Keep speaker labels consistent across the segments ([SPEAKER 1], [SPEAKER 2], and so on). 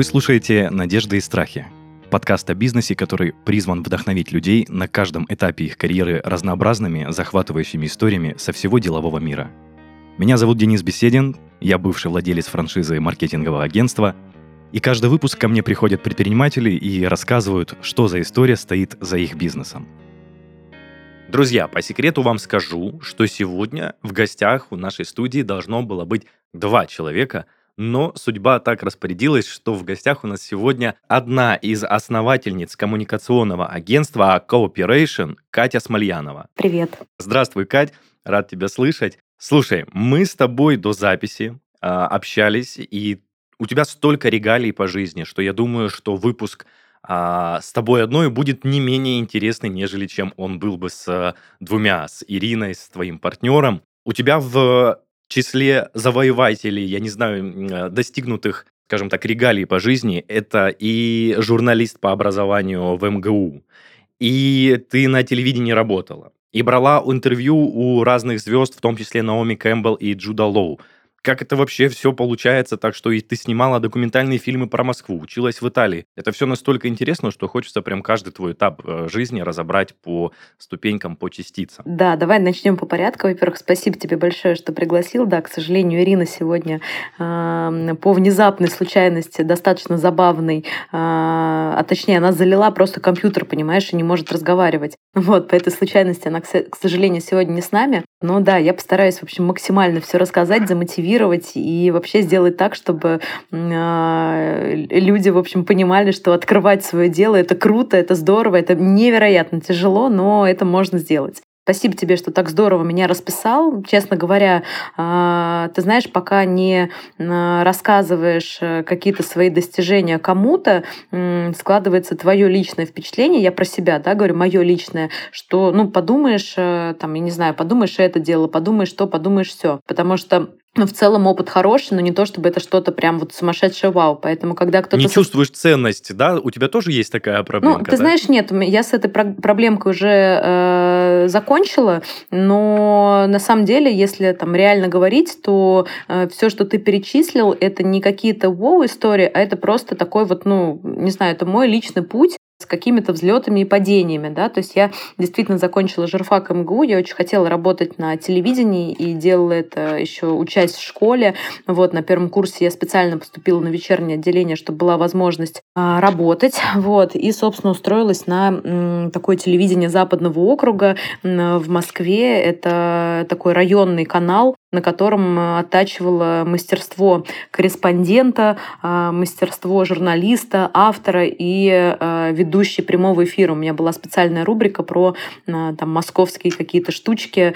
[SPEAKER 1] Вы слушаете «Надежды и страхи» — подкаст о бизнесе, который призван вдохновить людей на каждом этапе их карьеры разнообразными, захватывающими историями со всего делового мира. Меня зовут Денис Беседин, я бывший владелец франшизы маркетингового агентства, и каждый выпуск ко мне приходят предприниматели и рассказывают, что за история стоит за их бизнесом. Друзья, по секрету вам скажу, что сегодня в гостях у нашей студии должно было быть два человека — но судьба так распорядилась, что в гостях у нас сегодня одна из основательниц коммуникационного агентства Cooperation Катя Смольянова.
[SPEAKER 2] Привет.
[SPEAKER 1] Здравствуй, Кать, рад тебя слышать. Слушай, мы с тобой до записи э, общались, и у тебя столько регалий по жизни, что я думаю, что выпуск а, с тобой одной будет не менее интересный, нежели чем он был бы с а, двумя, с Ириной, с твоим партнером. У тебя в числе завоевателей, я не знаю, достигнутых, скажем так, регалий по жизни, это и журналист по образованию в МГУ, и ты на телевидении работала, и брала интервью у разных звезд, в том числе Наоми Кэмпбелл и Джуда Лоу как это вообще все получается так, что и ты снимала документальные фильмы про Москву, училась в Италии. Это все настолько интересно, что хочется прям каждый твой этап э, жизни разобрать по ступенькам, по частицам.
[SPEAKER 2] Да, давай начнем по порядку. Во-первых, спасибо тебе большое, что пригласил. Да, к сожалению, Ирина сегодня э, по внезапной случайности достаточно забавной, э, а точнее, она залила просто компьютер, понимаешь, и не может разговаривать. Вот, по этой случайности она, к сожалению, сегодня не с нами. Но да, я постараюсь, в общем, максимально все рассказать, замотивировать мотивировать и вообще сделать так, чтобы а, люди, в общем, понимали, что открывать свое дело это круто, это здорово, это невероятно тяжело, но это можно сделать. Спасибо тебе, что так здорово меня расписал. Честно говоря, а, ты знаешь, пока не а, рассказываешь э, какие-то свои достижения кому-то, складывается твое личное впечатление, я про себя, да, говорю, мое личное, что, ну, подумаешь, э, там, я не знаю, подумаешь это дело, подумаешь то, подумаешь все. Потому что ну, в целом опыт хороший, но не то, чтобы это что-то прям вот сумасшедшее вау. Поэтому, когда кто-то...
[SPEAKER 1] Не чувствуешь ценности, да? У тебя тоже есть такая проблема?
[SPEAKER 2] Ну, ты да? знаешь, нет, я с этой проблемкой уже э, закончила, но на самом деле, если там реально говорить, то э, все, что ты перечислил, это не какие-то вау-истории, а это просто такой вот, ну, не знаю, это мой личный путь, с какими-то взлетами и падениями, да, то есть я действительно закончила журфак МГУ, я очень хотела работать на телевидении и делала это еще учась в школе, вот, на первом курсе я специально поступила на вечернее отделение, чтобы была возможность а, работать, вот, и, собственно, устроилась на м, такое телевидение Западного округа м, в Москве, это такой районный канал, на котором э, оттачивала мастерство корреспондента, а, мастерство журналиста, автора и э, ведущей прямого эфира. У меня была специальная рубрика про э, там, московские какие-то штучки,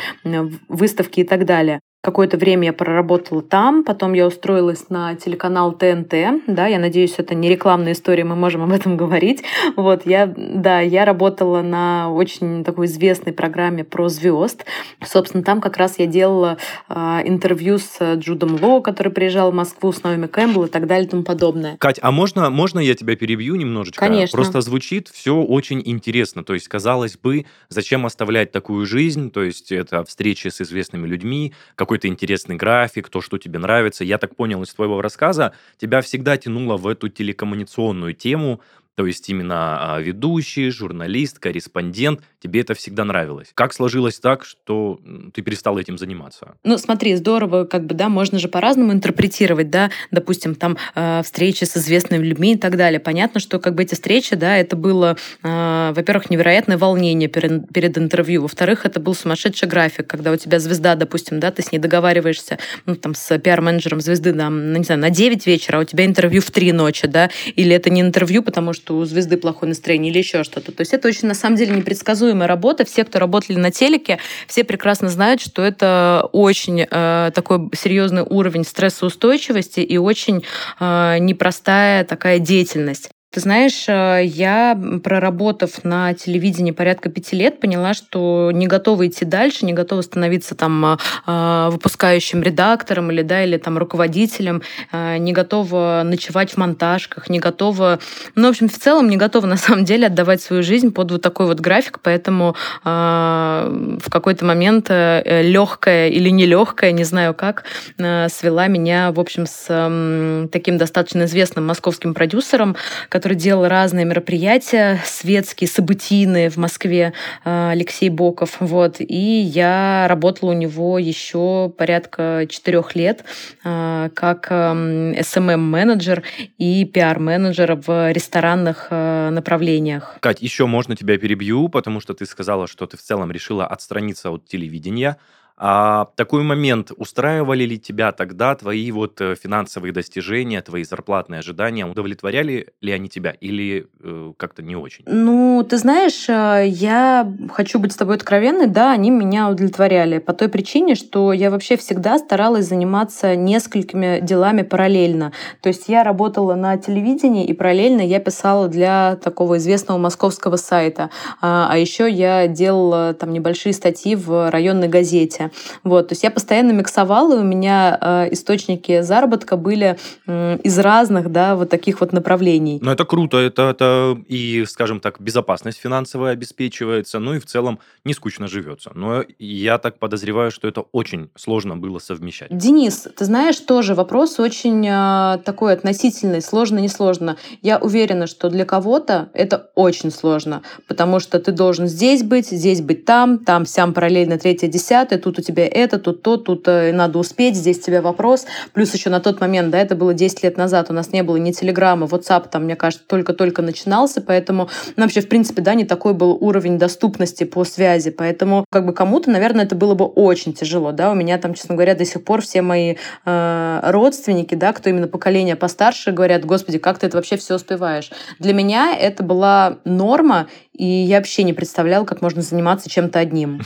[SPEAKER 2] выставки и так далее. Какое-то время я проработала там, потом я устроилась на телеканал ТНТ, да, я надеюсь, это не рекламная история, мы можем об этом говорить. Вот, я, да, я работала на очень такой известной программе про звезд. Собственно, там как раз я делала э, интервью с Джудом Ло, который приезжал в Москву, с Наоми Кэмпбелл и так далее и тому подобное.
[SPEAKER 1] Кать, а можно, можно я тебя перебью немножечко?
[SPEAKER 2] Конечно.
[SPEAKER 1] Просто звучит все очень интересно. То есть, казалось бы, зачем оставлять такую жизнь? То есть, это встречи с известными людьми, какой какой-то интересный график, то, что тебе нравится. Я так понял из твоего рассказа, тебя всегда тянуло в эту телекоммуникационную тему, то есть именно а, ведущий, журналист, корреспондент, тебе это всегда нравилось. Как сложилось так, что ты перестал этим заниматься?
[SPEAKER 2] Ну, смотри, здорово, как бы, да, можно же по-разному интерпретировать, да, допустим, там э, встречи с известными людьми и так далее. Понятно, что как бы эти встречи, да, это было, э, во-первых, невероятное волнение перед, перед интервью, во-вторых, это был сумасшедший график, когда у тебя звезда, допустим, да, ты с ней договариваешься, ну, там, с пиар-менеджером звезды, да, ну, не знаю, на 9 вечера, а у тебя интервью в 3 ночи, да, или это не интервью, потому что у звезды плохое настроение или еще что-то. То есть это очень, на самом деле, непредсказуемо предсказуемая работа. Все, кто работали на телеке, все прекрасно знают, что это очень э, такой серьезный уровень стрессоустойчивости и очень э, непростая такая деятельность. Ты знаешь, э, я, проработав на телевидении порядка пяти лет, поняла, что не готова идти дальше, не готова становиться там а, а, выпускающим редактором или, да, или там руководителем, э, не готова ночевать в монтажках, не готова... Ну, в общем, в целом не готова на самом деле отдавать свою жизнь под вот такой вот график, поэтому а, в какой-то момент э, легкая или нелегкая, не знаю как, свела меня, в общем, с таким достаточно известным московским продюсером, который который делал разные мероприятия светские, событийные в Москве, э, Алексей Боков. Вот. И я работала у него еще порядка четырех лет э, как SMM-менеджер эм и пиар-менеджер в ресторанных э, направлениях.
[SPEAKER 1] Кать, еще можно тебя перебью, потому что ты сказала, что ты в целом решила отстраниться от телевидения. А такой момент, устраивали ли тебя тогда твои вот э, финансовые достижения, твои зарплатные ожидания, удовлетворяли ли они тебя или э, как-то не очень?
[SPEAKER 2] Ну, ты знаешь, э, я хочу быть с тобой откровенной, да, они меня удовлетворяли по той причине, что я вообще всегда старалась заниматься несколькими делами параллельно. То есть я работала на телевидении и параллельно я писала для такого известного московского сайта. А, а еще я делала там небольшие статьи в районной газете. Вот, то есть я постоянно миксовала, и у меня э, источники заработка были э, из разных, да, вот таких вот направлений.
[SPEAKER 1] Ну, это круто, это, это и, скажем так, безопасность финансовая обеспечивается, ну и в целом не скучно живется. Но я так подозреваю, что это очень сложно было совмещать.
[SPEAKER 2] Денис, ты знаешь, тоже вопрос очень э, такой относительный, сложно, не сложно. Я уверена, что для кого-то это очень сложно, потому что ты должен здесь быть, здесь быть там, там, сям параллельно третье, десятое, тут тут у тебя это, тут то, тут э, надо успеть, здесь тебе вопрос. Плюс еще на тот момент, да, это было 10 лет назад, у нас не было ни Телеграма, WhatsApp там, мне кажется, только-только начинался, поэтому ну, вообще, в принципе, да, не такой был уровень доступности по связи, поэтому как бы кому-то, наверное, это было бы очень тяжело, да, у меня там, честно говоря, до сих пор все мои э, родственники, да, кто именно поколение постарше, говорят, господи, как ты это вообще все успеваешь? Для меня это была норма, и я вообще не представляла, как можно заниматься чем-то одним.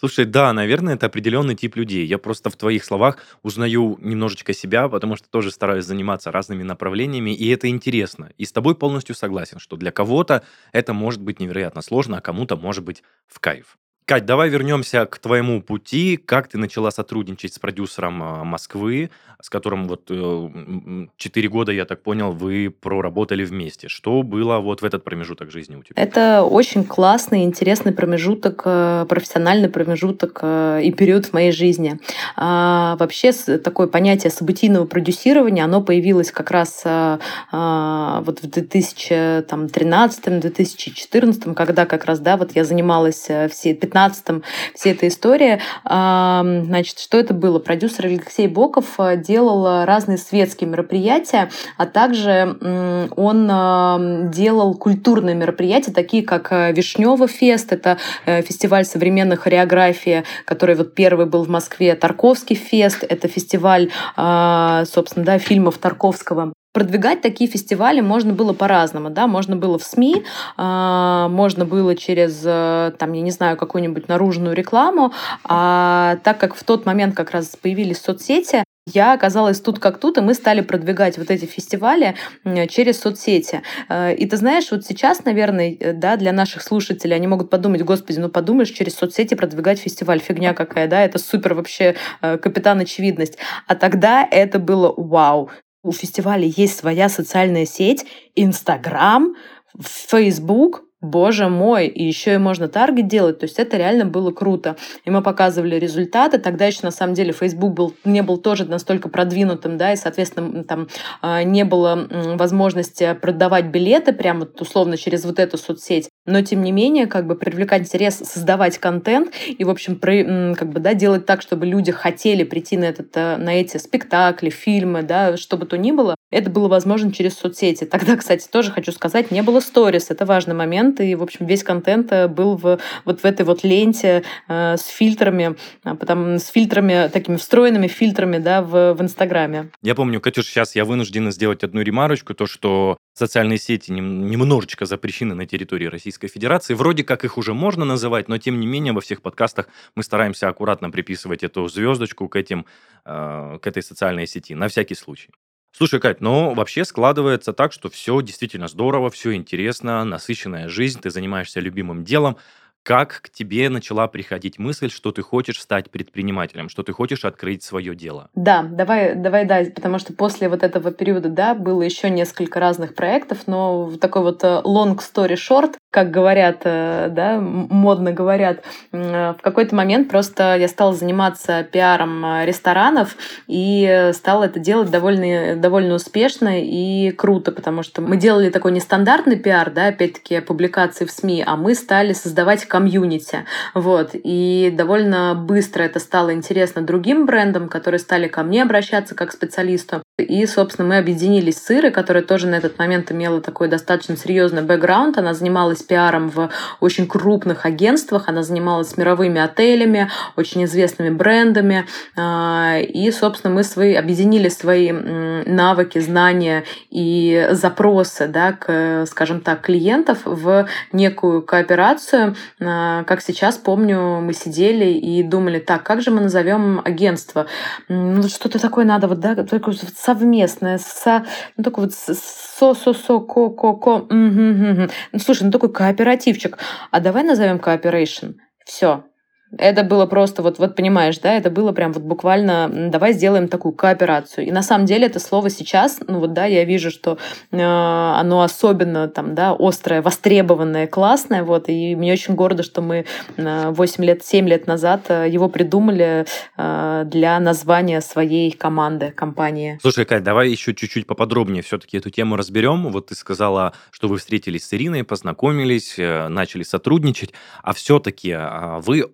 [SPEAKER 1] Слушай, да, наверное, это определенный тип людей. Я просто в твоих словах узнаю немножечко себя, потому что тоже стараюсь заниматься разными направлениями, и это интересно. И с тобой полностью согласен, что для кого-то это может быть невероятно сложно, а кому-то может быть в кайф. Кать, давай вернемся к твоему пути. Как ты начала сотрудничать с продюсером а, Москвы, с которым вот э, четыре года, я так понял, вы проработали вместе. Что было вот в этот промежуток жизни у тебя?
[SPEAKER 2] Это очень классный, интересный промежуток, э, профессиональный промежуток э, и период в моей жизни. А, вообще такое понятие событийного продюсирования, оно появилось как раз вот в 2013-2014, когда как раз, да, вот я занималась все 15 2015 вся эта история. Значит, что это было? Продюсер Алексей Боков делал разные светские мероприятия, а также он делал культурные мероприятия, такие как э, Вишнева фест, это э, фестиваль современной хореографии, который вот первый был в Москве, Тарковский фест, это фестиваль, собственно, да, фильмов Тарковского. Продвигать такие фестивали можно было по-разному, да, можно было в СМИ, можно было через, э, там, я не знаю, какую-нибудь наружную рекламу, а так как в тот момент как раз появились соцсети, я оказалась тут как тут, и мы стали продвигать вот эти фестивали через соцсети. Э, и ты знаешь, вот сейчас, наверное, э, да, для наших слушателей они могут подумать, господи, ну подумаешь, через соцсети продвигать фестиваль, фигня какая, да, это супер вообще капитан очевидность. А тогда это было вау. У фестиваля есть своя социальная сеть, Инстаграм, Фейсбук, боже мой, и еще и можно таргет делать, то есть это реально было круто. И мы показывали результаты, тогда еще на самом деле Facebook был, не был тоже настолько продвинутым, да, и, соответственно, там а, не было возможности продавать билеты прямо условно через вот эту соцсеть, но тем не менее, как бы привлекать интерес, создавать контент и, в общем, про, как бы, да, делать так, чтобы люди хотели прийти на, этот, э, на эти спектакли, фильмы, да, что бы то ни было, это было возможно через соцсети. Тогда, кстати, тоже хочу сказать, не было сторис, это важный момент, и, в общем, весь контент э, был в, вот в этой вот ленте э, с фильтрами, а потом с фильтрами, такими встроенными фильтрами, да, в, в Инстаграме.
[SPEAKER 1] Я помню, Катюш, сейчас я вынуждена сделать одну ремарочку, то, что социальные сети немножечко запрещены на территории Российской Федерации. Вроде как их уже можно называть, но тем не менее во всех подкастах мы стараемся аккуратно приписывать эту звездочку к, этим, э, к этой социальной сети, на всякий случай. Слушай, Кать, ну вообще складывается так, что все действительно здорово, все интересно, насыщенная жизнь, ты занимаешься любимым делом. Как к тебе начала приходить мысль, что ты хочешь стать предпринимателем, что ты хочешь открыть свое дело?
[SPEAKER 2] Да, давай, давай, да, потому что после вот этого периода, да, было еще несколько разных проектов, но такой вот э, long story short, как говорят, э, да, модно говорят, э, в какой-то момент просто я стала заниматься пиаром ресторанов и стала это делать довольно, довольно успешно и круто, потому что мы делали такой нестандартный пиар, да, опять-таки публикации в СМИ, а мы стали создавать комьюнити. Вот. И довольно быстро это стало интересно другим брендам, которые стали ко мне обращаться как специалисту. И, собственно, мы объединились с Ирой, которая тоже на этот момент имела такой достаточно серьезный бэкграунд. Она занималась пиаром в очень крупных агентствах, она занималась мировыми отелями, очень известными брендами. А, и, собственно, мы свои, объединили свои навыки, знания и запросы да, к, скажем так, клиентов в некую кооперацию. А, как сейчас помню, мы сидели и думали, так, как же мы назовем агентство? Ну, что-то такое надо, вот, да, такое совместное, со, ну, такой вот со-со-со, ко-ко-ко. Ну, слушай, ну такой кооперативчик. А давай назовем cooperation. Все, это было просто, вот, вот понимаешь, да, это было прям вот буквально, давай сделаем такую кооперацию. И на самом деле это слово сейчас, ну вот, да, я вижу, что э, оно особенно там, да, острое, востребованное, классное, вот, и мне очень гордо, что мы э, 8 лет, 7 лет назад э, его придумали э, для названия своей команды, компании.
[SPEAKER 1] Слушай, Кать, давай еще чуть-чуть поподробнее все-таки эту тему разберем. Вот ты сказала, что вы встретились с Ириной, познакомились, э, начали сотрудничать, а все-таки а, вы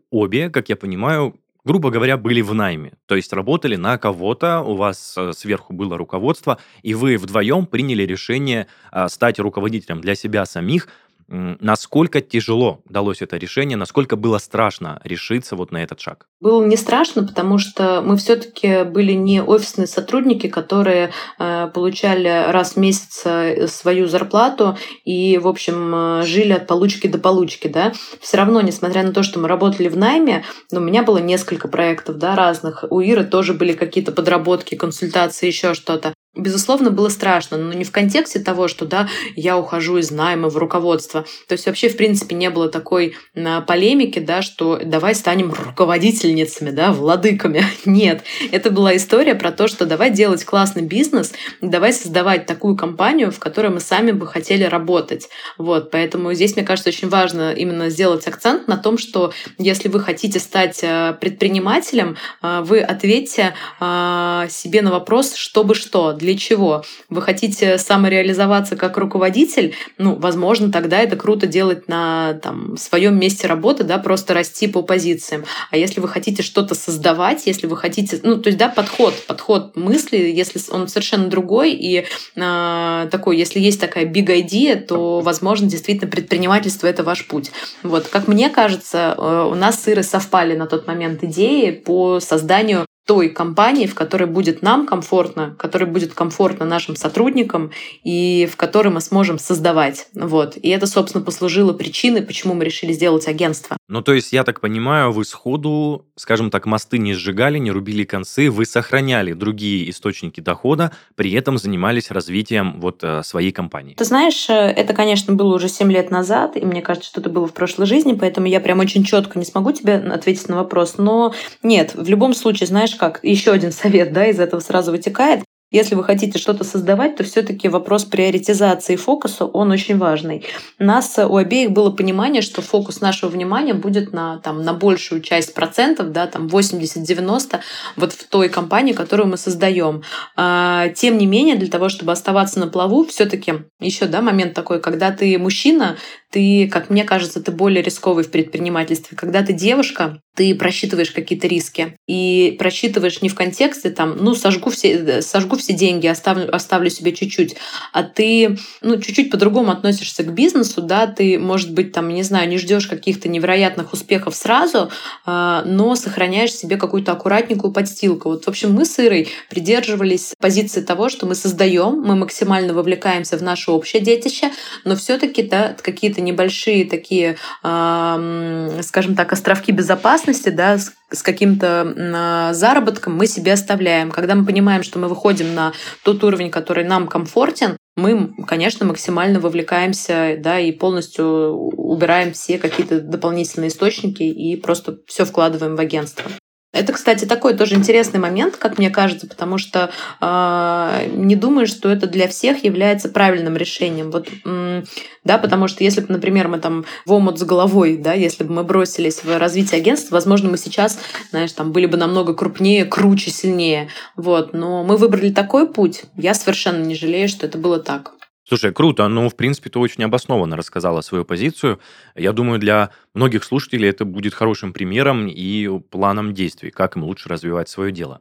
[SPEAKER 1] как я понимаю, грубо говоря, были в найме. То есть работали на кого-то, у вас э, сверху было руководство, и вы вдвоем приняли решение а, стать руководителем для себя самих – Насколько тяжело далось это решение, насколько было страшно решиться вот на этот шаг?
[SPEAKER 2] Было не страшно, потому что мы все-таки были не офисные сотрудники, которые э, получали раз в месяц э, свою зарплату и, в общем, э, жили от получки до получки, да. Все равно, несмотря на то, что мы работали в найме, но у меня было несколько проектов, да, разных. У Иры тоже были какие-то подработки, консультации, еще что-то. Безусловно, было страшно, но не в контексте того, что да, я ухожу из найма в руководство. То есть вообще, в принципе, не было такой а, полемики, да, что давай станем руководительницами, да, владыками. Нет, это была история про то, что давай делать классный бизнес, давай создавать такую компанию, в которой мы сами бы хотели работать. Вот, поэтому здесь, мне кажется, очень важно именно сделать акцент на том, что если вы хотите стать а, предпринимателем, а, вы ответьте себе на вопрос, чтобы что, для чего? Вы хотите самореализоваться как руководитель? Ну, возможно, тогда это круто делать на там, своем месте работы, да, просто расти по позициям. А если вы хотите что-то создавать, если вы хотите, ну, то есть, да, подход, подход мысли, если он совершенно другой и э, такой, если есть такая big idea, то, возможно, действительно предпринимательство это ваш путь. Вот, как мне кажется, э, у нас с Ирой совпали на тот момент идеи по созданию той компании, в которой будет нам комфортно, которой будет комфортно нашим сотрудникам и в которой мы сможем создавать. Вот. И это, собственно, послужило причиной, почему мы решили сделать агентство.
[SPEAKER 1] Ну, то есть, я так понимаю, вы сходу, скажем так, мосты не сжигали, не рубили концы, вы сохраняли другие источники дохода, при этом занимались развитием вот э, своей компании.
[SPEAKER 2] Ты знаешь, э, это, конечно, было уже 7 лет назад, и мне кажется, что это было в прошлой жизни, поэтому я прям очень четко не смогу тебе ответить на вопрос. Но нет, в любом случае, знаешь, как еще один совет, да, из этого сразу вытекает. Если вы хотите что-то создавать, то все-таки вопрос приоритизации фокуса, он очень важный. У нас у обеих было понимание, что фокус нашего внимания будет на, там, на большую часть процентов, да, там 80-90, вот в той компании, которую мы создаем. А, тем не менее, для того, чтобы оставаться на плаву, все-таки еще да, момент такой, когда ты мужчина, ты, как мне кажется, ты более рисковый в предпринимательстве. Когда ты девушка, ты просчитываешь какие-то риски. И просчитываешь не в контексте, там, ну, сожгу все, сожгу все деньги, оставлю, оставлю себе чуть-чуть, а ты, ну, чуть-чуть по-другому относишься к бизнесу, да, ты, может быть, там, не знаю, не ждешь каких-то невероятных успехов сразу, а, но сохраняешь себе какую-то аккуратненькую подстилку. Вот, в общем, мы с Ирой придерживались позиции того, что мы создаем, мы максимально вовлекаемся в наше общее детище, но все-таки да, какие-то небольшие такие, скажем так, островки безопасности, да, с каким-то заработком мы себе оставляем. Когда мы понимаем, что мы выходим на тот уровень, который нам комфортен, мы, конечно, максимально вовлекаемся, да, и полностью убираем все какие-то дополнительные источники и просто все вкладываем в агентство. Это, кстати, такой тоже интересный момент, как мне кажется, потому что э, не думаю, что это для всех является правильным решением. Вот, э, да, потому что если бы, например, мы там в омут с головой, да, если бы мы бросились в развитие агентства, возможно, мы сейчас, знаешь, там были бы намного крупнее, круче, сильнее. Вот, но мы выбрали такой путь. Я совершенно не жалею, что это было так.
[SPEAKER 1] Слушай, круто. Ну, в принципе, ты очень обоснованно рассказала свою позицию. Я думаю, для многих слушателей это будет хорошим примером и планом действий, как им лучше развивать свое дело.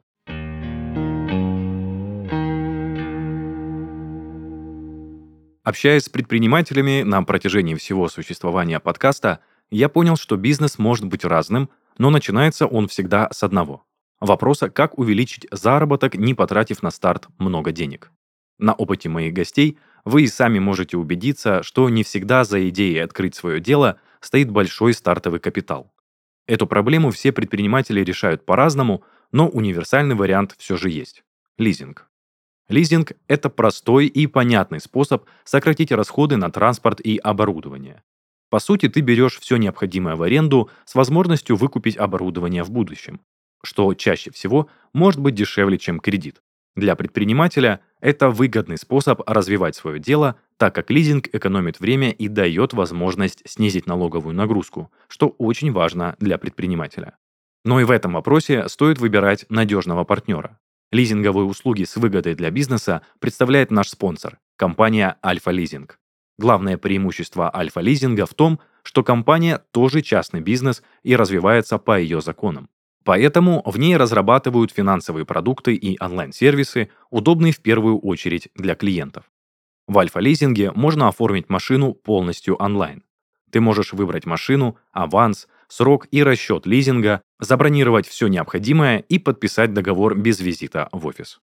[SPEAKER 1] Общаясь с предпринимателями на протяжении всего существования подкаста, я понял, что бизнес может быть разным, но начинается он всегда с одного. Вопроса, как увеличить заработок, не потратив на старт много денег. На опыте моих гостей вы и сами можете убедиться, что не всегда за идеей открыть свое дело стоит большой стартовый капитал. Эту проблему все предприниматели решают по-разному, но универсальный вариант все же есть – лизинг. Лизинг – это простой и понятный способ сократить расходы на транспорт и оборудование. По сути, ты берешь все необходимое в аренду с возможностью выкупить оборудование в будущем, что чаще всего может быть дешевле, чем кредит. Для предпринимателя это выгодный способ развивать свое дело, так как лизинг экономит время и дает возможность снизить налоговую нагрузку, что очень важно для предпринимателя. Но и в этом вопросе стоит выбирать надежного партнера. Лизинговые услуги с выгодой для бизнеса представляет наш спонсор – компания Альфа Лизинг. Главное преимущество Альфа Лизинга в том, что компания тоже частный бизнес и развивается по ее законам. Поэтому в ней разрабатывают финансовые продукты и онлайн-сервисы, удобные в первую очередь для клиентов. В альфа-лизинге можно оформить машину полностью онлайн. Ты можешь выбрать машину, аванс, срок и расчет лизинга, забронировать все необходимое и подписать договор без визита в офис.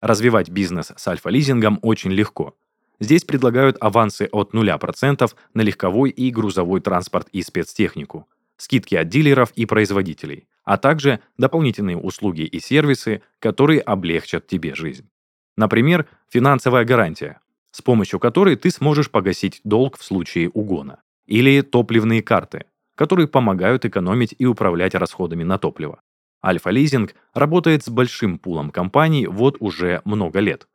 [SPEAKER 1] Развивать бизнес с альфа-лизингом очень легко. Здесь предлагают авансы от 0% на легковой и грузовой транспорт и спецтехнику, скидки от дилеров и производителей, а также дополнительные услуги и сервисы, которые облегчат тебе жизнь. Например, финансовая гарантия, с помощью которой ты сможешь погасить долг в случае угона. Или топливные карты, которые помогают экономить и управлять расходами на топливо. Альфа-лизинг работает с большим пулом компаний вот уже много лет,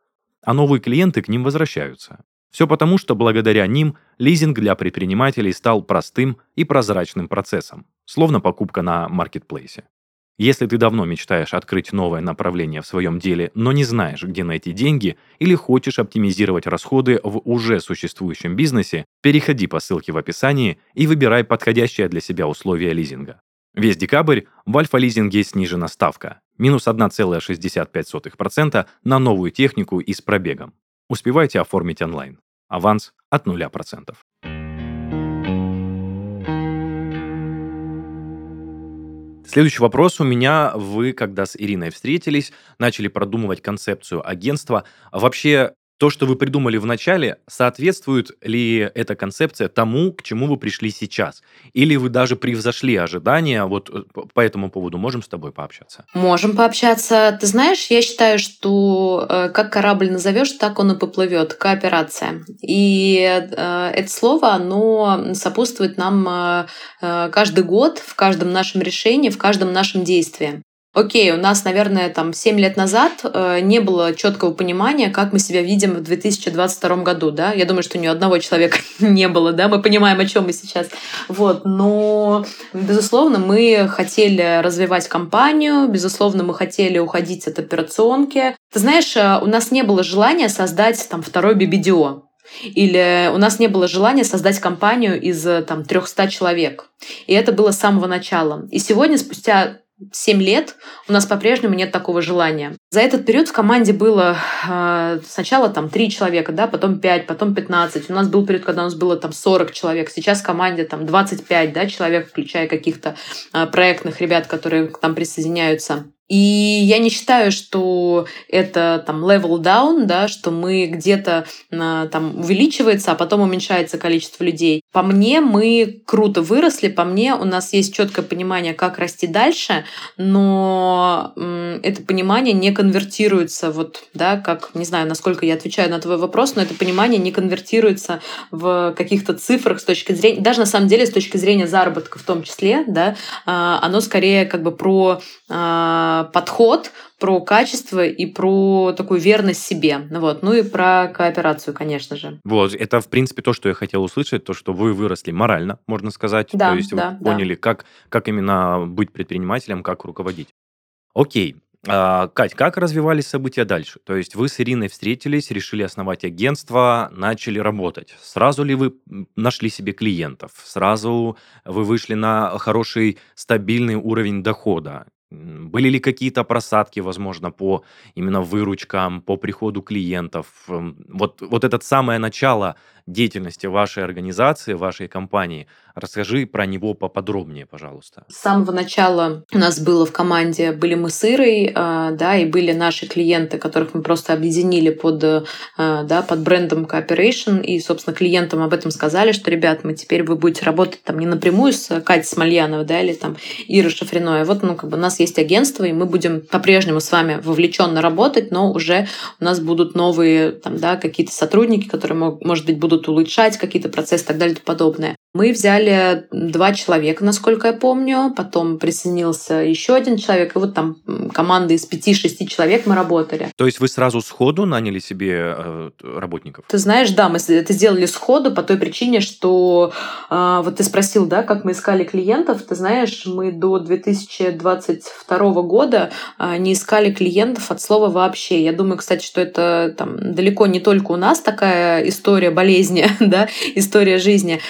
[SPEAKER 1] а новые клиенты к ним возвращаются. Все потому, что благодаря ним лизинг для предпринимателей стал простым и прозрачным процессом, словно покупка на маркетплейсе. Если ты давно мечтаешь открыть новое направление в своем деле, но не знаешь, где найти деньги, или хочешь оптимизировать расходы в уже существующем бизнесе, переходи по ссылке в описании и выбирай подходящее для себя условие лизинга. Весь декабрь в альфа-лизинге снижена ставка – минус 1,65% на новую технику и с пробегом. Успевайте оформить онлайн. Аванс от 0%. Следующий вопрос у меня. Вы, когда с Ириной встретились, начали продумывать концепцию агентства. Вообще, то, что вы придумали в начале, соответствует ли эта концепция тому, к чему вы пришли сейчас? Или вы даже превзошли ожидания? Вот э, по этому поводу можем с тобой пообщаться?
[SPEAKER 2] Можем пообщаться. Ты знаешь, я считаю, что э, как корабль назовешь, так он и поплывет. Кооперация. И э, это слово, оно сопутствует нам каждый год, в каждом нашем решении, в каждом нашем действии. Окей, у нас, наверное, там 7 лет назад э, не было четкого понимания, как мы себя видим в 2022 году, да. Я думаю, что ни одного человека не было, да. Мы понимаем, о чем мы сейчас. Вот, но безусловно мы хотели развивать компанию, безусловно мы хотели уходить от операционки. Ты знаешь, э, у нас не было желания создать там второй BBDO. Или у нас не было желания создать компанию из там 300 человек. И это было с самого начала. И сегодня, спустя 7 лет у нас по-прежнему нет такого желания. За этот период в команде было э, сначала там 3 человека, да, потом 5, потом 15. У нас был период, когда у нас было там 40 человек. Сейчас в команде там 25 да, человек, включая каких-то э, проектных ребят, которые к нам присоединяются. И я не считаю, что это там level down, да, что мы где-то а, там увеличивается, а потом уменьшается количество людей. По мне, мы круто выросли, по мне, у нас есть четкое понимание, как расти дальше, но это понимание не конвертируется, вот, да, как, не знаю, насколько я отвечаю на твой вопрос, но это понимание не конвертируется в каких-то цифрах с точки зрения, даже на самом деле с точки зрения заработка в том числе, да, а, оно скорее как бы про а, подход, про качество и про такую верность себе. Вот. Ну и про кооперацию, конечно же.
[SPEAKER 1] Вот, это, в принципе, то, что я хотел услышать, то, что вы выросли морально, можно сказать.
[SPEAKER 2] Да,
[SPEAKER 1] то есть
[SPEAKER 2] да,
[SPEAKER 1] вы поняли, да. как, как именно быть предпринимателем, как руководить. Окей. А, Кать, как развивались события дальше? То есть вы с Ириной встретились, решили основать агентство, начали работать. Сразу ли вы нашли себе клиентов? Сразу вы вышли на хороший стабильный уровень дохода? Были ли какие-то просадки, возможно, по именно выручкам, по приходу клиентов? Вот, вот это самое начало деятельности вашей организации, вашей компании. Расскажи про него поподробнее, пожалуйста.
[SPEAKER 2] С самого начала у нас было в команде, были мы с Ирой, а, да, и были наши клиенты, которых мы просто объединили под, а, да, под брендом Cooperation, и, собственно, клиентам об этом сказали, что, ребят, мы теперь вы будете работать там не напрямую с Катей Смольяновой, да, или там Ирой Шафриной, а вот, ну, как бы у нас есть агентство, и мы будем по-прежнему с вами вовлеченно работать, но уже у нас будут новые, там, да, какие-то сотрудники, которые, может быть, будут улучшать какие-то процессы и так далее и тому подобное. Мы взяли два человека, насколько я помню, потом присоединился еще один человек, и вот там команда из пяти-шести человек мы работали.
[SPEAKER 1] То есть вы сразу сходу наняли себе э, работников?
[SPEAKER 2] Ты знаешь, да, мы это сделали сходу по той причине, что э, вот ты спросил, да, как мы искали клиентов. Ты знаешь, мы до 2022 года э, не искали клиентов от слова вообще. Я думаю, кстати, что это там далеко не только у нас такая история болезни, да, история жизни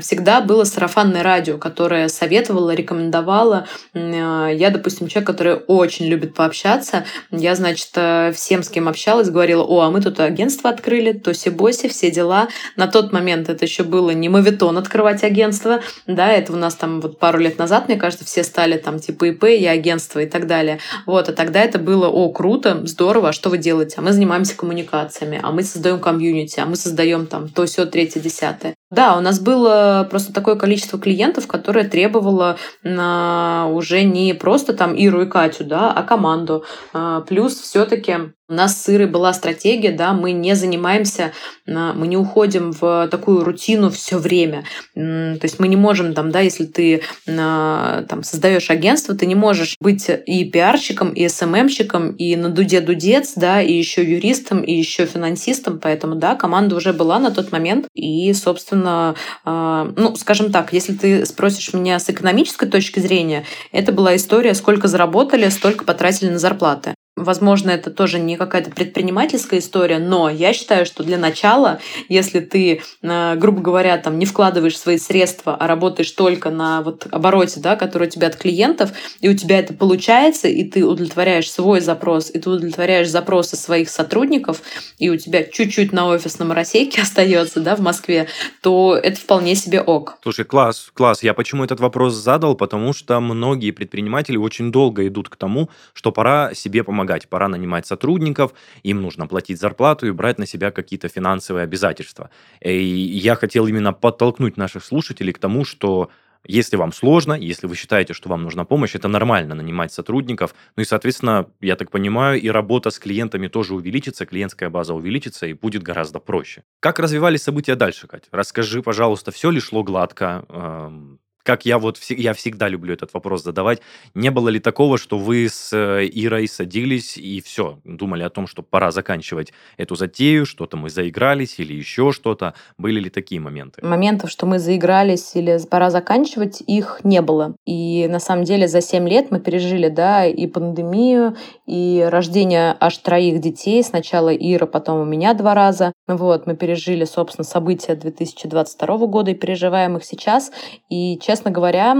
[SPEAKER 2] всегда было сарафанное радио, которое советовало, рекомендовало. Э, я, допустим, человек, который очень любит пообщаться. Я, значит, э, всем, с кем общалась, говорила, о, а мы тут агентство открыли, тоси-боси, все дела. На тот момент это еще было не мовитон открывать агентство, да, это у нас там вот пару лет назад, мне кажется, все стали там типа ИП, и агентство и так далее. Вот, а тогда это было, о, круто, здорово, а что вы делаете? А мы занимаемся коммуникациями, а мы создаем комьюнити, а мы создаем там то, все, третье, десятое. Да, у нас было просто такое количество клиентов, которое требовало а, уже не просто там Иру и Катю, да, а команду. А, плюс все-таки у нас с Ирой была стратегия, да, мы не занимаемся, а, мы не уходим в такую рутину все время. То есть мы не можем там, да, если ты там создаешь агентство, ты не можешь быть и пиарщиком, и СММщиком, и на дуде дудец, да, и еще юристом, и еще финансистом, поэтому, да, команда уже была на тот момент, и, собственно, а, ну, скажем так, если ты спросишь меня с экономической точки зрения, это была история, сколько заработали, столько потратили на зарплаты. Возможно, это тоже не какая-то предпринимательская история, но я считаю, что для начала, если ты, э, грубо говоря, там не вкладываешь свои средства, а работаешь только на вот обороте, да, который у тебя от клиентов, и у тебя это получается, и ты удовлетворяешь свой запрос, и ты удовлетворяешь запросы своих сотрудников, и у тебя чуть-чуть на офисном рассейке остается, да, в Москве, то это вполне себе ок.
[SPEAKER 1] Слушай, класс, класс. Я почему этот вопрос задал? Потому что многие предприниматели очень долго идут к тому, что пора себе помогать помогать, пора нанимать сотрудников, им нужно платить зарплату и брать на себя какие-то финансовые обязательства. И я хотел именно подтолкнуть наших слушателей к тому, что если вам сложно, если вы считаете, что вам нужна помощь, это нормально нанимать сотрудников. Ну и, соответственно, я так понимаю, и работа с клиентами тоже увеличится, клиентская база увеличится и будет гораздо проще. Как развивались события дальше, Кать? Расскажи, пожалуйста, все ли шло гладко? Эм, как я вот я всегда люблю этот вопрос задавать, не было ли такого, что вы с э, Ирой садились и все, думали о том, что пора заканчивать эту затею, что-то мы заигрались или еще что-то? Были ли такие моменты?
[SPEAKER 2] Моментов, что мы заигрались или пора заканчивать, их не было. И на самом деле за 7 лет мы пережили, да, и пандемию, и рождение аж троих детей. Сначала Ира, потом у меня два раза. Вот, мы пережили, собственно, события 2022 года и переживаем их сейчас. И, честно говоря,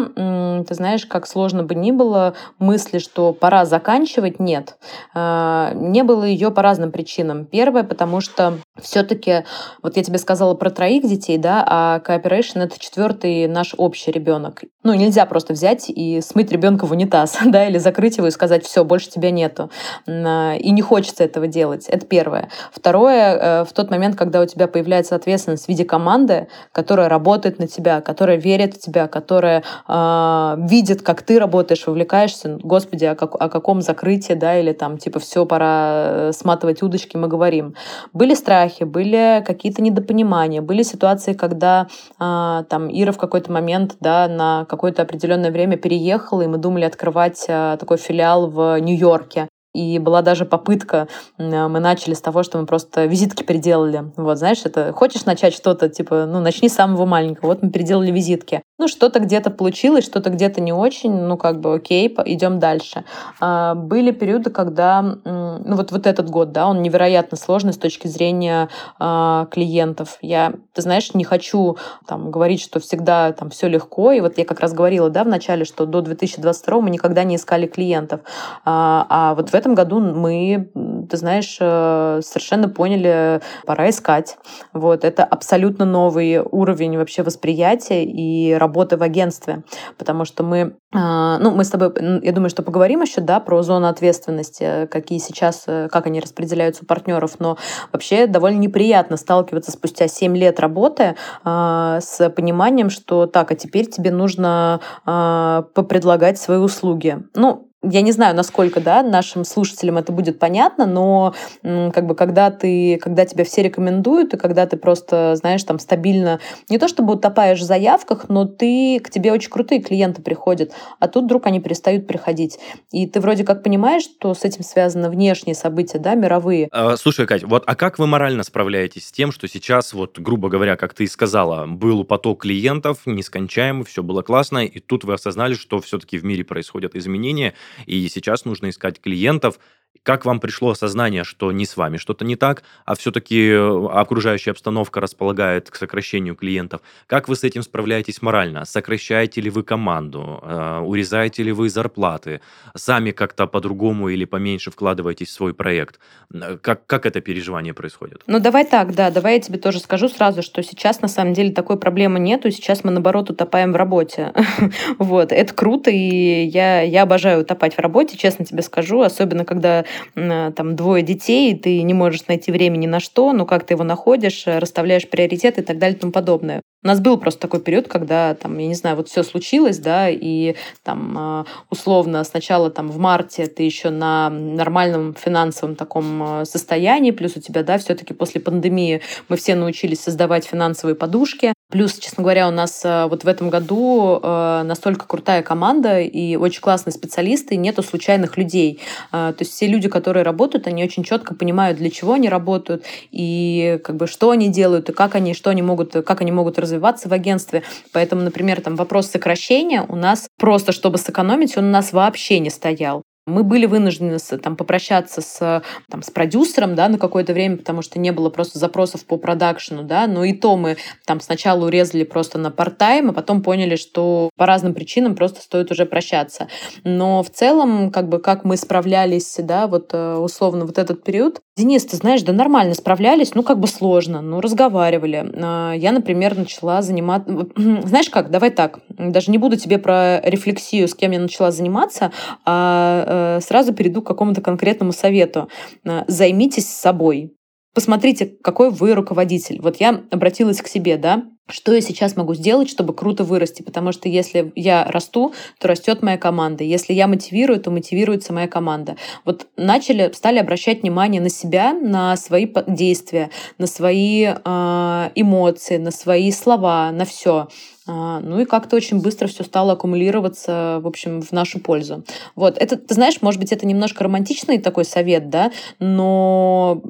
[SPEAKER 2] ты знаешь, как сложно бы ни было, мысли, что пора заканчивать, нет. А, не было ее по разным причинам. Первое, потому что все-таки, вот я тебе сказала про троих детей, да, а Cooperation — это четвертый наш общий ребенок. Ну, нельзя просто взять и смыть ребенка в унитаз, да, или закрыть его и сказать, все, больше тебя нету. А, и не хочется этого делать. Это первое. Второе, э, в тот момент, когда у тебя появляется ответственность в виде команды, которая работает на тебя, которая верит в тебя, которая э, видит, как ты работаешь, вовлекаешься, господи, о, как, о каком закрытии, да, или там, типа, все, пора э, сматывать удочки, мы говорим. Были страхи, были какие-то недопонимания, были ситуации, когда э, там Ира в какой-то момент, да, на какое-то определенное время переехала, и мы думали открывать э, такой филиал в Нью-Йорке. И была даже попытка, мы начали с того, что мы просто визитки переделали. Вот, знаешь, это хочешь начать что-то, типа, ну, начни с самого маленького. Вот мы переделали визитки. Ну, что-то где-то получилось, что-то где-то не очень, ну, как бы, окей, идем дальше. А, были периоды, когда, ну, вот, вот этот год, да, он невероятно сложный с точки зрения а, клиентов. Я, ты знаешь, не хочу там говорить, что всегда там все легко, и вот я как раз говорила, да, в начале, что до 2022 мы никогда не искали клиентов. А, а вот в этом году мы, ты знаешь, э, совершенно поняли, пора искать. Вот, это абсолютно новый уровень вообще восприятия и работы в агентстве, потому что мы, а, ну, мы с тобой, я думаю, что поговорим еще, да, про зону ответственности, какие сейчас, э, как они распределяются у партнеров, но вообще довольно неприятно сталкиваться спустя 7 лет работы с пониманием, что так, а теперь тебе нужно попредлагать свои услуги. Ну, я не знаю, насколько да, нашим слушателям это будет понятно, но как бы когда ты, когда тебя все рекомендуют, и когда ты просто, знаешь, там стабильно, не то чтобы утопаешь в заявках, но ты, к тебе очень крутые клиенты приходят, а тут вдруг они перестают приходить. И ты вроде как понимаешь, что с этим связаны внешние события, да, мировые.
[SPEAKER 1] А, слушай, Кать, вот а как вы морально справляетесь с тем, что сейчас, вот, грубо говоря, как ты и сказала, был поток клиентов нескончаемый, все было классно, и тут вы осознали, что все-таки в мире происходят изменения, и сейчас нужно искать клиентов, как вам пришло осознание, что не с вами что-то не так, а все-таки э, окружающая обстановка располагает к сокращению клиентов? Как вы с этим справляетесь морально? Сокращаете ли вы команду? Э, урезаете ли вы зарплаты? Сами как-то по-другому или поменьше вкладываетесь в свой проект? Э, как, как это переживание происходит?
[SPEAKER 2] Ну, давай так, да. Давай я тебе тоже скажу сразу, что сейчас на самом деле такой проблемы нету. Сейчас мы, наоборот, утопаем в работе. вот. Это круто, и я, я обожаю утопать в работе, честно тебе скажу. Особенно, когда Э, там двое детей, ты не можешь найти времени на что, но как ты его находишь, э, расставляешь приоритеты и так далее и тому подобное. У нас был просто такой период, когда, там, я не знаю, вот все случилось, да, и там э, условно сначала там в марте ты еще на нормальном финансовом таком состоянии, плюс у тебя, да, все-таки после пандемии мы все научились создавать финансовые подушки, Плюс, честно говоря, у нас вот в этом году настолько крутая команда и очень классные специалисты, нету случайных людей. То есть все люди, которые работают, они очень четко понимают, для чего они работают и как бы что они делают и как они, что они могут, как они могут развиваться в агентстве. Поэтому, например, там вопрос сокращения у нас просто, чтобы сэкономить, он у нас вообще не стоял. Мы были вынуждены там, попрощаться с, там, с продюсером да, на какое-то время, потому что не было просто запросов по продакшену, да, но и то мы там сначала урезали просто на парт-тайм, а потом поняли, что по разным причинам просто стоит уже прощаться. Но в целом, как бы, как мы справлялись, да, вот э, условно вот этот период, Денис, ты знаешь, да нормально справлялись, ну как бы сложно, ну разговаривали. А, я, например, начала заниматься... Знаешь как, давай так, даже не буду тебе про рефлексию, с кем я начала заниматься, а сразу перейду к какому-то конкретному совету. А, займитесь собой. Посмотрите, какой вы руководитель. Вот я обратилась к себе, да, что я сейчас могу сделать, чтобы круто вырасти, потому что если я расту, то растет моя команда. Если я мотивирую, то мотивируется моя команда. Вот начали, стали обращать внимание на себя, на свои действия, на свои э, эмоции, на свои слова, на все. А, ну и как-то очень быстро все стало аккумулироваться, в общем, в нашу пользу. Вот, это, ты знаешь, может быть, это немножко романтичный такой совет, да, но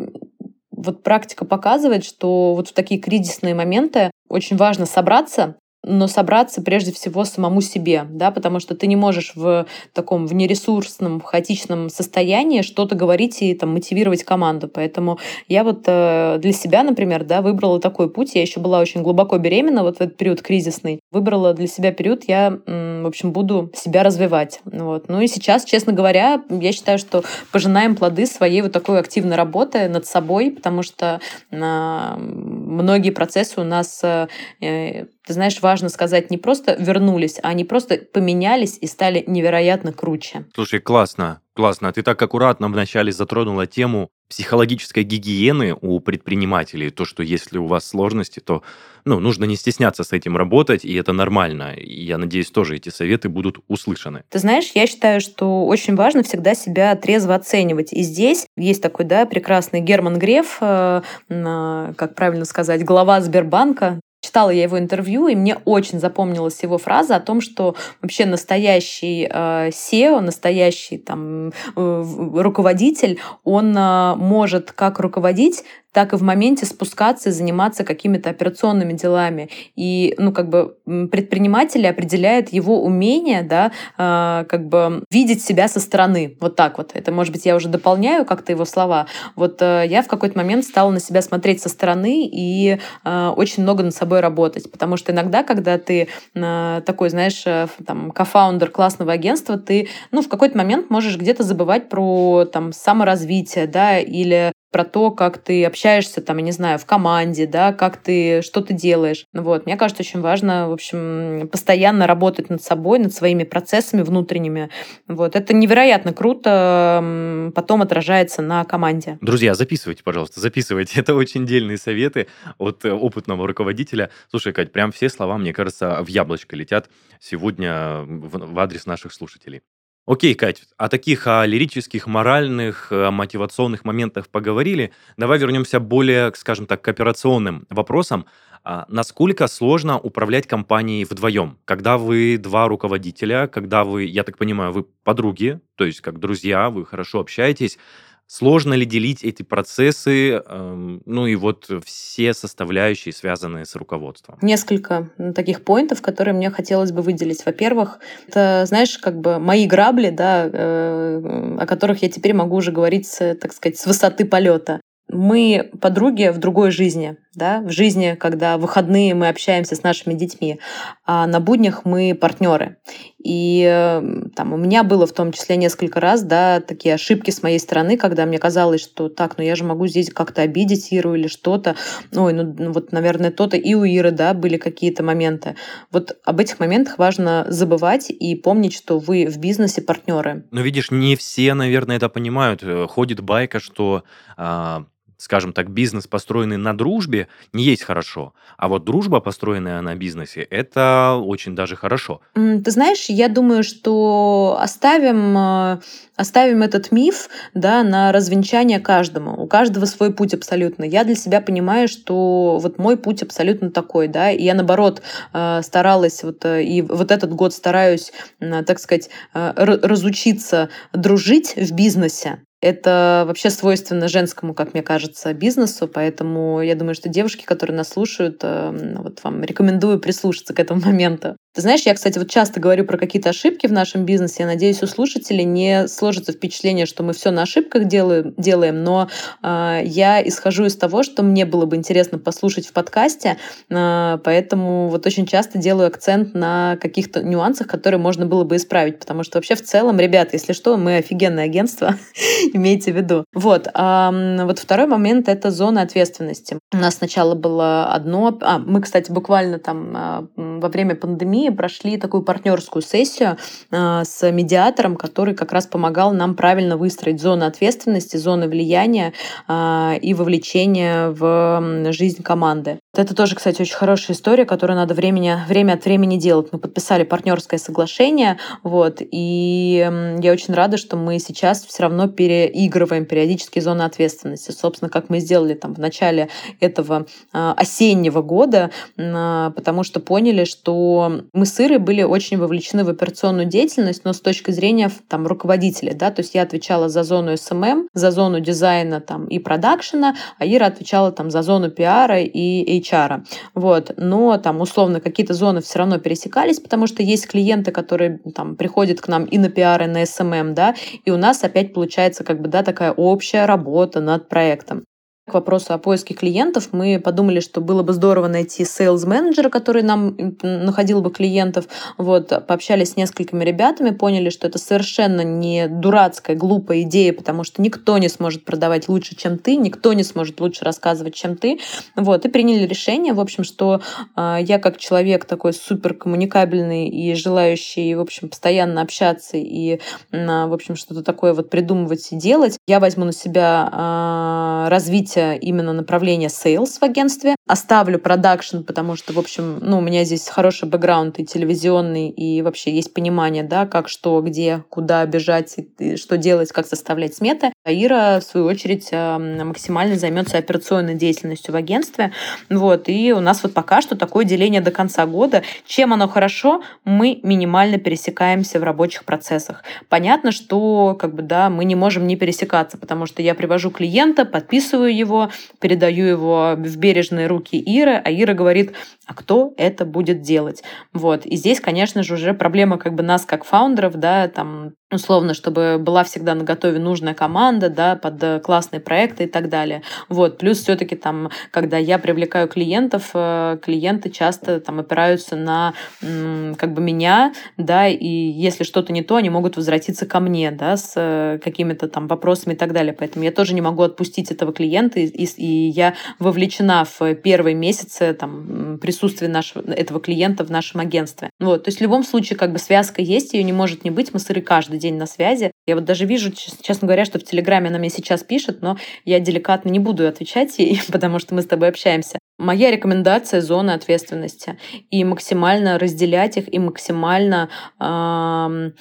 [SPEAKER 2] вот практика показывает, что вот в такие кризисные моменты очень важно собраться, но собраться прежде всего самому себе, да, потому что ты не можешь в таком в нересурсном, хаотичном состоянии что-то говорить и там мотивировать команду. Поэтому я вот э, для себя, например, да, выбрала такой путь. Я еще была очень глубоко беременна вот в этот период кризисный. выбрала для себя период, я, в общем, буду себя развивать. Вот. Ну и сейчас, честно говоря, я считаю, что пожинаем плоды своей вот такой активной работы над собой, потому что а, многие процессы у нас, э, э, ты знаешь, важно сказать, не просто вернулись, а они просто поменялись и стали невероятно круче.
[SPEAKER 1] Слушай, классно, классно. Ты так аккуратно вначале затронула тему психологической гигиены у предпринимателей. То, что если у вас сложности, то ну, нужно не стесняться с этим работать, и это нормально. И я надеюсь, тоже эти советы будут услышаны.
[SPEAKER 2] Ты знаешь, я считаю, что очень важно всегда себя трезво оценивать. И здесь есть такой, да, прекрасный Герман Греф, э, как правильно сказать, глава Сбербанка, Читала я его интервью, и мне очень запомнилась его фраза о том, что вообще настоящий э, SEO, настоящий там э, руководитель, он э, может как руководить, так и в моменте спускаться и заниматься какими-то операционными делами. И, ну, как бы предприниматель определяет его умение, да, э, как бы видеть себя со стороны. Вот так вот. Это, может быть, я уже дополняю как-то его слова. Вот э, я в какой-то момент стала на себя смотреть со стороны и э, очень много над собой работать. Потому что иногда, когда ты э, такой, знаешь, э, там, кофаундер классного агентства, ты, ну, в какой-то момент можешь где-то забывать про там саморазвитие, да, или про то, как ты общаешься, там, я не знаю, в команде, да, как ты, что ты делаешь. Вот. Мне кажется, очень важно, в общем, постоянно работать над собой, над своими процессами внутренними. Вот. Это невероятно круто потом отражается на команде.
[SPEAKER 1] Друзья, записывайте, пожалуйста, записывайте. Это очень дельные советы от э, опытного руководителя. Слушай, Кать, прям все слова, мне кажется, в яблочко летят сегодня в адрес наших слушателей. Окей, Кать, о таких о лирических, моральных, о мотивационных моментах поговорили. Давай вернемся более, скажем так, к операционным вопросам. А насколько сложно управлять компанией вдвоем? Когда вы два руководителя, когда вы, я так понимаю, вы подруги, то есть как друзья, вы хорошо общаетесь, Сложно ли делить эти процессы, эм, ну и вот все составляющие, связанные с руководством?
[SPEAKER 2] Несколько таких поинтов, которые мне хотелось бы выделить. Во-первых, это, знаешь, как бы мои грабли, да, э, о которых я теперь могу уже говорить, так сказать, с высоты полета мы подруги в другой жизни, да, в жизни, когда в выходные мы общаемся с нашими детьми, а на буднях мы партнеры. И эм, там у меня было в том числе несколько раз, да, такие ошибки с моей стороны, когда мне казалось, что так, ну я же могу здесь как-то обидеть Иру или что-то. Ой, ну, ну вот, наверное, то-то и у Иры, да, были какие-то моменты. Вот об этих моментах важно забывать и помнить, что вы в бизнесе партнеры.
[SPEAKER 1] Но видишь, не все, наверное, это понимают. Э, ходит байка, что а, скажем так, бизнес, построенный на дружбе, не есть хорошо. А вот дружба, построенная на бизнесе, это очень даже хорошо.
[SPEAKER 2] Ты знаешь, я думаю, что оставим, э, оставим этот миф да, на развенчание каждому. У каждого свой путь абсолютно. Я для себя понимаю, что вот мой путь абсолютно такой. Да, и я, наоборот, э, старалась, вот, э, и вот этот год стараюсь, так сказать, разучиться дружить в бизнесе. Это вообще свойственно женскому, как мне кажется, бизнесу, поэтому я думаю, что девушки, которые нас слушают, э, вот вам рекомендую прислушаться к этому моменту. Ты знаешь, я, кстати, вот часто говорю про какие-то ошибки в нашем бизнесе. Я надеюсь, у слушателей не сложится впечатление, что мы все на ошибках делаем, делаем но э, я исхожу из того, что мне было бы интересно послушать в подкасте, э, поэтому вот очень часто делаю акцент на каких-то нюансах, которые можно было бы исправить, потому что вообще в целом, ребят, если что, мы офигенное агентство, имейте в виду. Вот. А, вот второй момент — это зона ответственности. У нас сначала было одно... А, мы, кстати, буквально там а, во время пандемии прошли такую партнерскую сессию а, с медиатором, который как раз помогал нам правильно выстроить зону ответственности, зоны влияния а, и вовлечения в жизнь команды. Это тоже, кстати, очень хорошая история, которую надо времени, время от времени делать. Мы подписали партнерское соглашение, вот, и я очень рада, что мы сейчас все равно переигрываем периодически зоны ответственности. Собственно, как мы сделали там в начале этого а, осеннего года, а, потому что поняли, что мы с Ирой были очень вовлечены в операционную деятельность, но с точки зрения там, руководителя, да, то есть я отвечала за зону SMM, за зону дизайна там, и продакшена, а Ира отвечала там за зону пиара и HR. Вот. Но там условно какие-то зоны все равно пересекались, потому что есть клиенты, которые там приходят к нам и на PR, и на SMM, да, и у нас опять получается как бы, да, такая общая работа над проектом. К вопросу о поиске клиентов, мы подумали, что было бы здорово найти sales менеджера который нам находил бы клиентов. Вот, пообщались с несколькими ребятами, поняли, что это совершенно не дурацкая, глупая идея, потому что никто не сможет продавать лучше, чем ты, никто не сможет лучше рассказывать, чем ты. Вот, и приняли решение, в общем, что э, я как человек такой супер коммуникабельный и желающий, в общем, постоянно общаться и, э, в общем, что-то такое вот придумывать и делать, я возьму на себя э, развитие именно направления sales в агентстве, оставлю продакшн, потому что, в общем, ну, у меня здесь хороший бэкграунд и телевизионный, и вообще есть понимание, да, как, что, где, куда бежать, и что делать, как составлять сметы. А Ира, в свою очередь, максимально займется операционной деятельностью в агентстве. Вот, и у нас вот пока что такое деление до конца года. Чем оно хорошо? Мы минимально пересекаемся в рабочих процессах. Понятно, что как бы, да, мы не можем не пересекаться, потому что я привожу клиента, подписываю передаю его в бережные руки Иры, а Ира говорит, а кто это будет делать? Вот. И здесь, конечно же, уже проблема как бы нас как фаундеров, да, там условно, чтобы была всегда на готове нужная команда, да, под классные проекты и так далее. Вот. Плюс все-таки там, когда я привлекаю клиентов, э, клиенты часто там опираются на как бы меня, да, и если что-то не то, они могут возвратиться ко мне, да, с э, какими-то там вопросами и так далее. Поэтому я тоже не могу отпустить этого клиента, и, и я вовлечена в первые месяцы там присутствия нашего, этого клиента в нашем агентстве. Вот. То есть в любом случае как бы связка есть, ее не может не быть, мы сыры каждый день на связи. Я вот даже вижу, честно говоря, что в Телеграме она мне сейчас пишет, но я деликатно не буду отвечать ей, потому что мы с тобой общаемся. Моя рекомендация — зоны ответственности. И максимально разделять их, и максимально... Эм,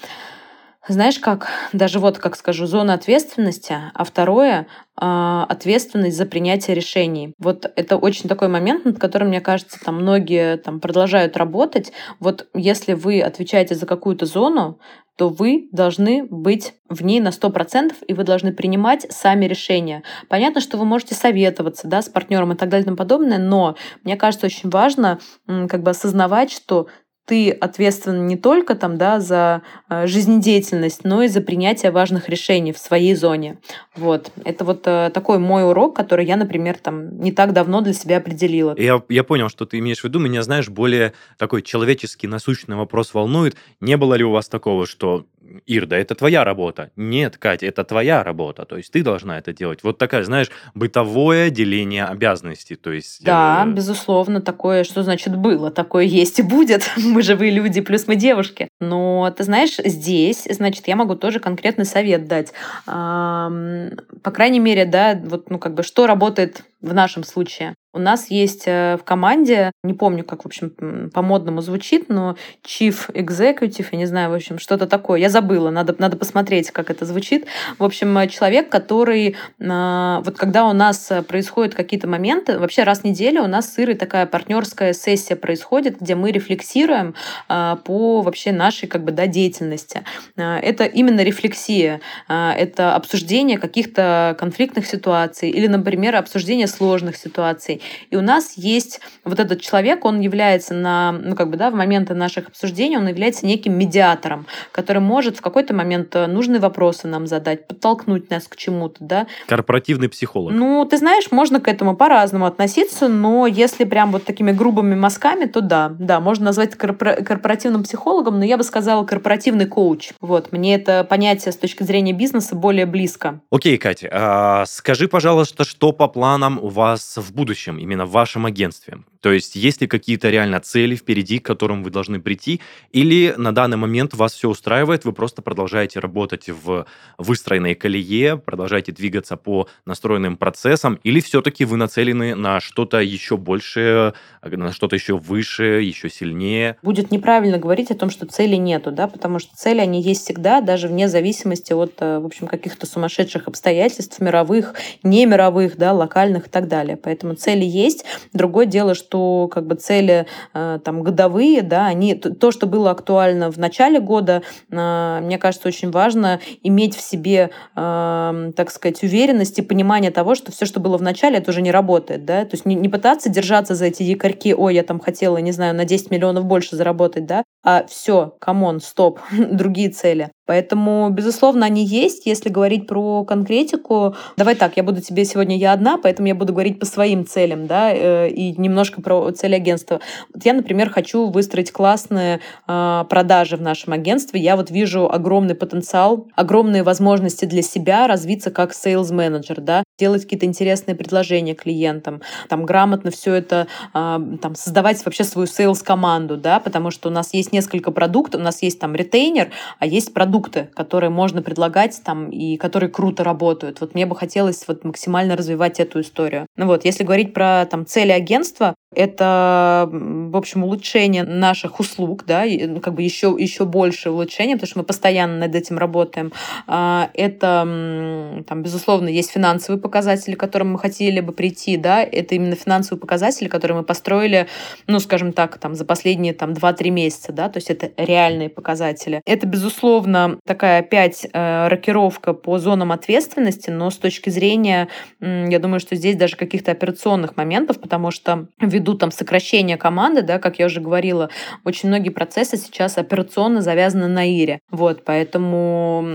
[SPEAKER 2] знаешь как, даже вот как скажу, зона ответственности, а второе а, ответственность за принятие решений. Вот это очень такой момент, над которым, мне кажется, там многие там продолжают работать. Вот если вы отвечаете за какую-то зону, то вы должны быть в ней на 100%, и вы должны принимать сами решения. Понятно, что вы можете советоваться да, с партнером и так далее и тому подобное, но мне кажется, очень важно как бы осознавать, что ты ответственен не только там, да, за э, жизнедеятельность, но и за принятие важных решений в своей зоне. Вот. Это вот э, такой мой урок, который я, например, там не так давно для себя определила.
[SPEAKER 1] Я, я понял, что ты имеешь в виду. Меня, знаешь, более такой человеческий, насущный вопрос волнует. Не было ли у вас такого, что Ирда, это твоя работа. Нет, Катя, это твоя работа. То есть ты должна это делать. Вот такая, знаешь, бытовое деление обязанностей. То есть,
[SPEAKER 2] да, э... безусловно, такое, что значит было, такое есть и будет. Мы живые люди, плюс мы девушки. Но ты знаешь, здесь, значит, я могу тоже конкретный совет дать. По крайней мере, да, вот, ну, как бы, что работает в нашем случае. У нас есть э, в команде, не помню, как, в общем, по-модному звучит, но Chief Executive, я не знаю, в общем, что-то такое. Я забыла, надо, надо посмотреть, как это звучит. В общем, э, человек, который, э, вот когда у нас происходят какие-то моменты, вообще раз в неделю у нас с Ирой такая партнерская сессия происходит, где мы рефлексируем по вообще нашей как бы, да, деятельности. Это именно рефлексия, это обсуждение каких-то конфликтных ситуаций или, например, обсуждение сложных ситуаций. И у нас есть вот этот человек, он является на, ну, как бы, да, в моменты наших обсуждений, он является неким медиатором, который может в какой-то момент э, нужные вопросы нам задать, подтолкнуть нас к чему-то, да.
[SPEAKER 1] Корпоративный психолог.
[SPEAKER 2] Ну, ты знаешь, можно к этому по-разному относиться, но если прям вот такими грубыми мазками, то да, да, можно назвать корпора- корпоративным психологом, но я бы сказала корпоративный коуч. Вот, мне это понятие с точки зрения бизнеса более близко.
[SPEAKER 1] Окей, Катя, а скажи, пожалуйста, что по планам у вас в будущем, именно в вашем агентстве? То есть есть ли какие-то реально цели впереди, к которым вы должны прийти, или на данный момент вас все устраивает, вы просто продолжаете работать в выстроенной колее, продолжаете двигаться по настроенным процессам, или все-таки вы нацелены на что-то еще большее, на что-то еще выше, еще сильнее?
[SPEAKER 2] Будет неправильно говорить о том, что цели нету, да, потому что цели, они есть всегда, даже вне зависимости от, э, в общем, каких-то сумасшедших обстоятельств, мировых, не мировых, да, локальных и так далее. Поэтому цели есть. Другое дело, что что как бы цели э, там годовые, да, они то, что было актуально в начале года, э, мне кажется, очень важно иметь в себе, э, так сказать, уверенность и понимание того, что все, что было в начале, это уже не работает, да, то есть не, не пытаться держаться за эти якорьки, ой, я там хотела, не знаю, на 10 миллионов больше заработать, да, а все, come on, стоп, другие цели. Поэтому, безусловно, они есть. Если говорить про конкретику, давай так, я буду тебе сегодня я одна, поэтому я буду говорить по своим целям, да, э, и немножко про цели агентства. Вот я, например, хочу выстроить классные э, продажи в нашем агентстве. Я вот вижу огромный потенциал, огромные возможности для себя развиться как sales менеджер, да, делать какие-то интересные предложения клиентам, там грамотно все это, э, там создавать вообще свою sales команду, да, потому что у нас есть несколько продуктов, у нас есть там ретейнер, а есть продукт продукты, которые можно предлагать там и которые круто работают. Вот мне бы хотелось вот максимально развивать эту историю. Ну вот, если говорить про там цели агентства, это, в общем, улучшение наших услуг, да, ну, как бы еще, еще больше улучшения, потому что мы постоянно над этим работаем. А, это, там, безусловно, есть финансовые показатели, к которым мы хотели бы прийти, да, это именно финансовые показатели, которые мы построили, ну, скажем так, там, за последние там 2-3 месяца, да, то есть это реальные показатели. Это, безусловно, такая опять э, рокировка по зонам ответственности, но с точки зрения, я думаю, что здесь даже каких-то операционных моментов, потому что ввиду там сокращения команды, да, как я уже говорила, очень многие процессы сейчас операционно завязаны на ИРе. Вот, поэтому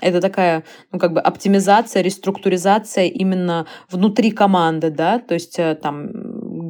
[SPEAKER 2] это такая, ну, как бы оптимизация, реструктуризация именно внутри команды, да, то есть э, там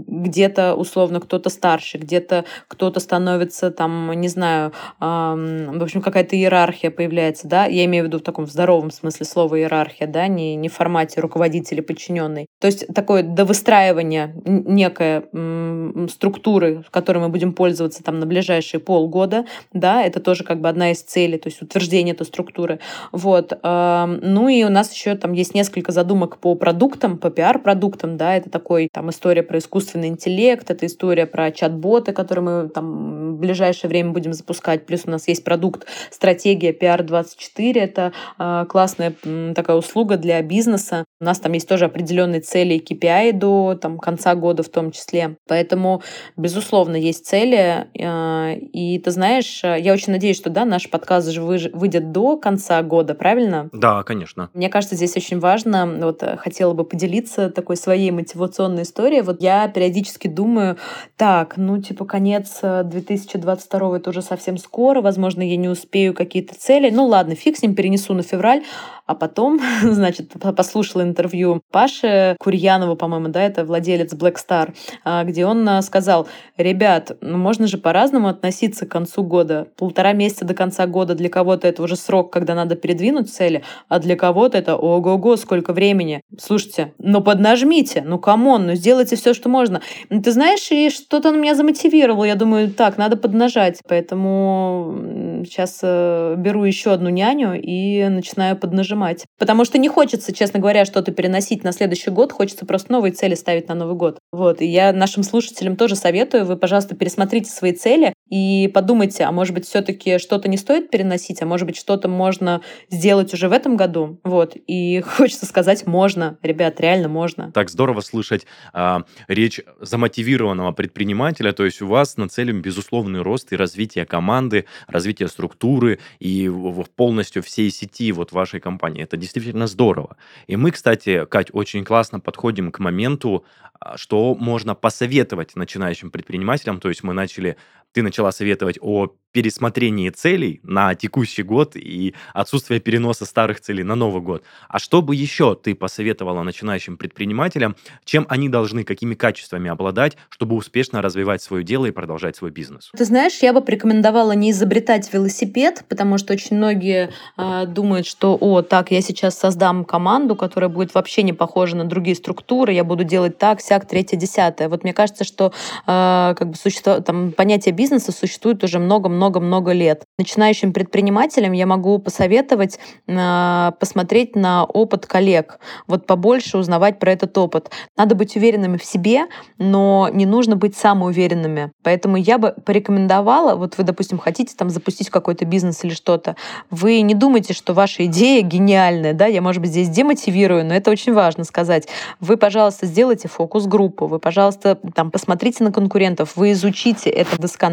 [SPEAKER 2] где-то условно кто-то старше, где-то кто-то становится там, не знаю, эм, в общем, какая-то иерархия появляется, да, я имею в виду в таком здоровом смысле слова иерархия, да, не, не в формате руководителя подчиненный. То есть такое довыстраивание некой м, структуры, которой мы будем пользоваться там на ближайшие полгода, да, это тоже как бы одна из целей, то есть утверждение этой структуры. Вот. Эм, ну и у нас еще там есть несколько задумок по продуктам, по пиар-продуктам, да, это такой там история про искусственный интеллект, это история про чат-боты, которые мы там в ближайшее время будем запускать. Плюс у нас есть продукт стратегия PR24. Это э, классная э, такая услуга для бизнеса. У нас там есть тоже определенные цели и KPI до там, конца года в том числе. Поэтому, безусловно, есть цели. Э, и ты знаешь, я очень надеюсь, что да, наш подкаст же выйдет до конца года, правильно?
[SPEAKER 1] Да, конечно.
[SPEAKER 2] Мне кажется, здесь очень важно, вот хотела бы поделиться такой своей мотивационной историей. Вот я периодически думаю, так, ну, типа, конец 2022 э, это уже совсем скоро, возможно, я не успею какие-то цели. Ну, ладно, фиг с ним, перенесу на февраль. А потом, значит, послушала интервью Паши Курьянова, по-моему, да, это владелец Black Star, а, где он а, сказал, ребят, ну можно же по-разному относиться к концу года. Полтора месяца до конца года для кого-то это уже срок, когда надо передвинуть цели, а для кого-то это ого-го, сколько времени. Слушайте, ну поднажмите, ну come on, ну сделайте все, что можно. Ну, ты знаешь, и что-то он меня замотивировал. Я думаю, так, надо поднажать. Поэтому сейчас э, беру еще одну няню и начинаю поднажимать нажимать. Потому что не хочется, честно говоря, что-то переносить на следующий год, хочется просто новые цели ставить на Новый год. Вот, и я нашим слушателям тоже советую, вы, пожалуйста, пересмотрите свои цели и подумайте, а может быть, все-таки что-то не стоит переносить, а может быть, что-то можно сделать уже в этом году. Вот, и хочется сказать, можно, ребят, реально можно.
[SPEAKER 1] Так здорово слышать а, речь замотивированного предпринимателя, то есть у вас нацелен безусловный рост и развитие команды, развитие структуры и полностью всей сети вот вашей компании компании. Это действительно здорово. И мы, кстати, Кать, очень классно подходим к моменту, а, что можно посоветовать начинающим предпринимателям. То есть мы начали, ты начала советовать о пересмотрении целей на текущий год и отсутствие переноса старых целей на Новый год. А что бы еще ты посоветовала начинающим предпринимателям, чем они должны, какими качествами обладать, чтобы успешно развивать свое дело и продолжать свой бизнес?
[SPEAKER 2] Ты знаешь, я бы порекомендовала не изобретать велосипед, потому что очень многие э, думают, что, о, так, я сейчас создам команду, которая будет вообще не похожа на другие структуры, я буду делать так, сяк, третье, десятое. Вот мне кажется, что э, как бы существо, там, понятие бизнеса существует уже много-много-много лет. Начинающим предпринимателям я могу посоветовать э, посмотреть на опыт коллег, вот побольше узнавать про этот опыт. Надо быть уверенными в себе, но не нужно быть самоуверенными. Поэтому я бы порекомендовала, вот вы, допустим, хотите там запустить какой-то бизнес или что-то, вы не думайте, что ваша идея гениальная, да, я, может быть, здесь демотивирую, но это очень важно сказать. Вы, пожалуйста, сделайте фокус-группу, вы, пожалуйста, там посмотрите на конкурентов, вы изучите это досконально,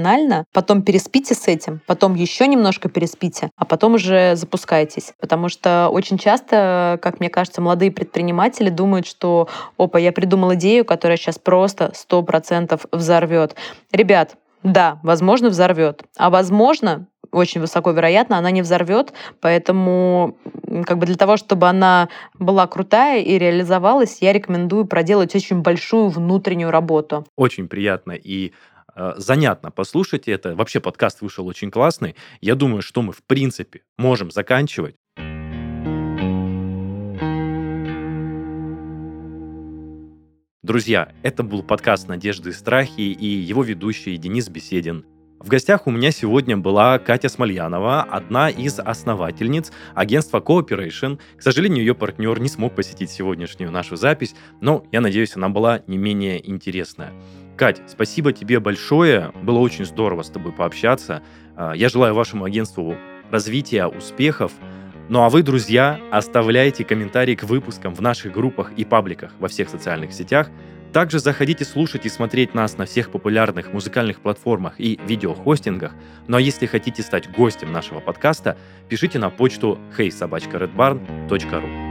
[SPEAKER 2] потом переспите с этим, потом еще немножко переспите, а потом уже запускайтесь. Потому что очень часто, как мне кажется, молодые предприниматели думают, что, опа, я придумал идею, которая сейчас просто 100% взорвет. Ребят, да, возможно, взорвет. А возможно, очень высоко вероятно, она не взорвет, поэтому как бы для того, чтобы она была крутая и реализовалась, я рекомендую проделать очень большую внутреннюю работу.
[SPEAKER 1] Очень приятно и занятно послушать это. Вообще подкаст вышел очень классный. Я думаю, что мы в принципе можем заканчивать. Друзья, это был подкаст «Надежды и страхи» и его ведущий Денис Беседин. В гостях у меня сегодня была Катя Смольянова, одна из основательниц агентства Cooperation. К сожалению, ее партнер не смог посетить сегодняшнюю нашу запись, но я надеюсь, она была не менее интересная. Кать, спасибо тебе большое. Было очень здорово с тобой пообщаться. А, я желаю вашему агентству развития, успехов. Ну а вы, друзья, оставляйте комментарии к выпускам в наших группах и пабликах во всех социальных сетях – также заходите слушать и смотреть нас на всех популярных музыкальных платформах и видеохостингах. Ну а если хотите стать гостем нашего подкаста, пишите на почту heysobachkaredbarn.ru